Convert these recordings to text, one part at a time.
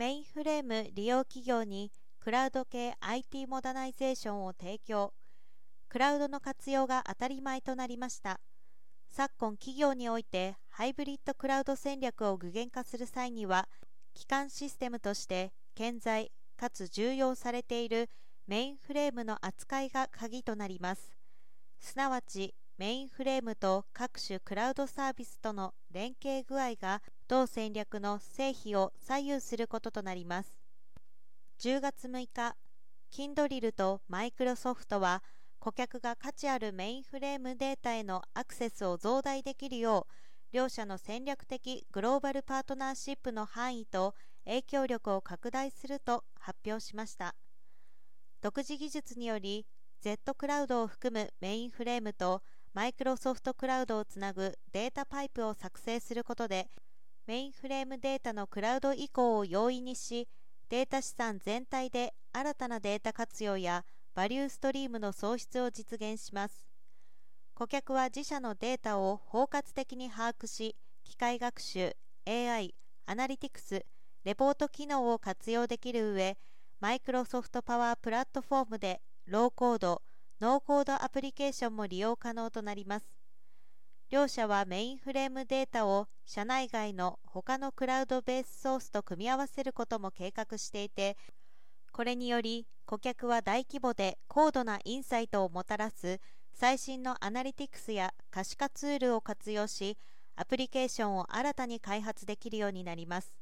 メインフレーム利用企業にクラウド系 IT モダナイゼーションを提供。クラウドの活用が当たり前となりました。昨今企業においてハイブリッドクラウド戦略を具現化する際には基幹システムとして健在かつ重要されているメインフレームの扱いが鍵となります。すなわちメインフレームと各種クラウドサービスとの連携具合が同戦略の成否を左右することとなります。10月6日キンドリルとマイクロソフトは顧客が価値あるメインフレームデータへのアクセスを増大できるよう両社の戦略的グローバルパートナーシップの範囲と影響力を拡大すると発表しました。独自技術により Z クラウドを含むメインフレームとマイクロソフトクラウドをつなぐデータパイプを作成することでメインフレームデータのクラウド移行を容易にしデータ資産全体で新たなデータ活用やバリューストリームの創出を実現します。顧客は自社のデータを包括的に把握し機械学習 AI アナリティクスレポート機能を活用できる上マイクロソフトパワープラットフォームでローコードノーコードアプリケーションも利用可能となります。両社はメインフレームデータを社内外の他のクラウドベースソースと組み合わせることも計画していてこれにより顧客は大規模で高度なインサイトをもたらす最新のアナリティクスや可視化ツールを活用しアプリケーションを新たに開発できるようになります。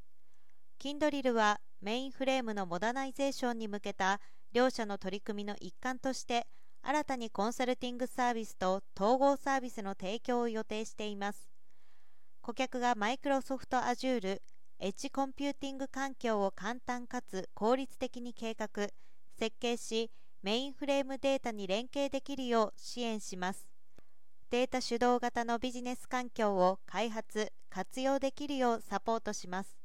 Kindle はメインフレームのモダナイゼーションに向けた両社の取り組みの一環として新たにコンサルティングサービスと統合サービスの提供を予定しています。顧客がマイクロソフト Azure エッジコンピューティング環境を簡単かつ効率的に計画設計しメインフレームデータに連携できるよう支援します。データ主導型のビジネス環境を開発活用できるようサポートします。